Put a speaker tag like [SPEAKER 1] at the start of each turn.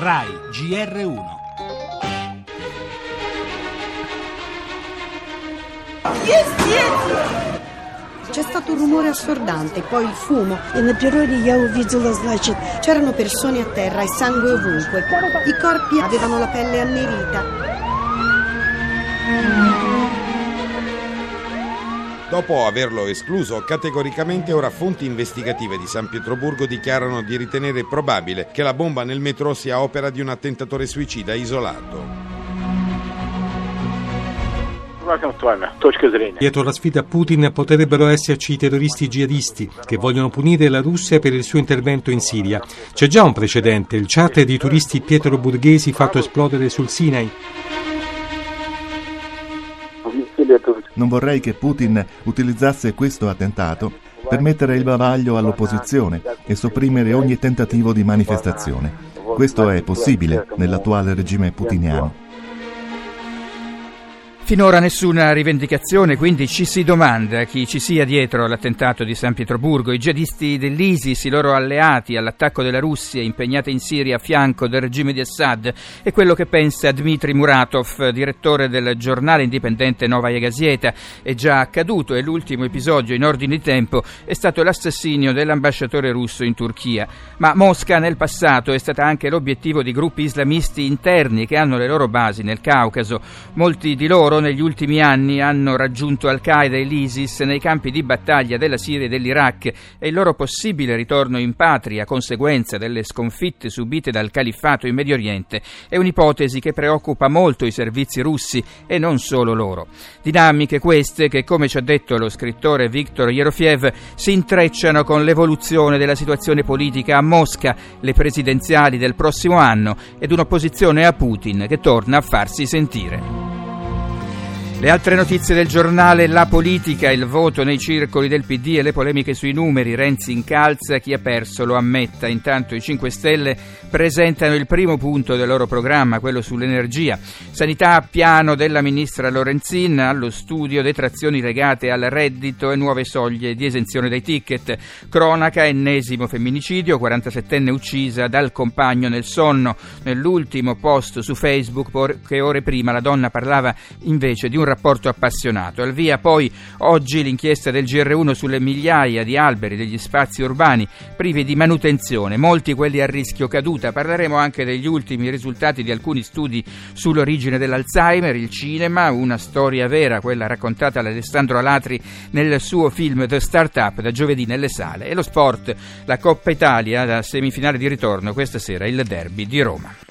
[SPEAKER 1] RAI GR1.
[SPEAKER 2] C'è stato un rumore assordante, poi il fumo. C'erano persone a terra e sangue ovunque. I corpi avevano la pelle annerita.
[SPEAKER 3] Dopo averlo escluso categoricamente, ora fonti investigative di San Pietroburgo dichiarano di ritenere probabile che la bomba nel metro sia opera di un attentatore suicida isolato.
[SPEAKER 4] Dietro la sfida a Putin potrebbero esserci i terroristi jihadisti che vogliono punire la Russia per il suo intervento in Siria. C'è già un precedente, il charter di turisti pietroburghesi fatto esplodere sul Sinai.
[SPEAKER 5] Non vorrei che Putin utilizzasse questo attentato per mettere il bavaglio all'opposizione e sopprimere ogni tentativo di manifestazione. Questo è possibile nell'attuale regime putiniano.
[SPEAKER 6] Finora nessuna rivendicazione, quindi ci si domanda chi ci sia dietro l'attentato di San Pietroburgo, i jihadisti dell'ISIS, i loro alleati all'attacco della Russia impegnata in Siria a fianco del regime di Assad e quello che pensa Dmitry Muratov, direttore del giornale indipendente Novaya Gazeta. È già accaduto e l'ultimo episodio in ordine di tempo è stato l'assassinio dell'ambasciatore russo in Turchia. Ma Mosca nel passato è stata anche l'obiettivo di gruppi islamisti interni che hanno le loro basi nel Caucaso. Molti di loro negli ultimi anni hanno raggiunto Al-Qaeda e l'ISIS nei campi di battaglia della Siria e dell'Iraq e il loro possibile ritorno in patria a conseguenza delle sconfitte subite dal califfato in Medio Oriente è un'ipotesi che preoccupa molto i servizi russi e non solo loro. Dinamiche queste che, come ci ha detto lo scrittore Viktor Yerofiev, si intrecciano con l'evoluzione della situazione politica a Mosca, le presidenziali del prossimo anno ed un'opposizione a Putin che torna a farsi sentire. Le altre notizie del giornale, la politica, il voto nei circoli del PD e le polemiche sui numeri, Renzi incalza, chi ha perso lo ammetta. Intanto i 5 Stelle presentano il primo punto del loro programma, quello sull'energia. Sanità, piano della ministra Lorenzin, allo studio detrazioni legate al reddito e nuove soglie di esenzione dai ticket. Cronaca, ennesimo femminicidio, 47enne uccisa dal compagno nel sonno. Nell'ultimo post su Facebook, poche ore prima, la donna parlava invece di un rapporto appassionato. Al via poi oggi l'inchiesta del GR1 sulle migliaia di alberi degli spazi urbani privi di manutenzione, molti quelli a rischio caduta. Parleremo anche degli ultimi risultati di alcuni studi sull'origine dell'Alzheimer, il cinema, una storia vera, quella raccontata da Alessandro Alatri nel suo film The Startup da giovedì nelle sale e lo sport, la Coppa Italia da semifinale di ritorno questa sera il derby di Roma.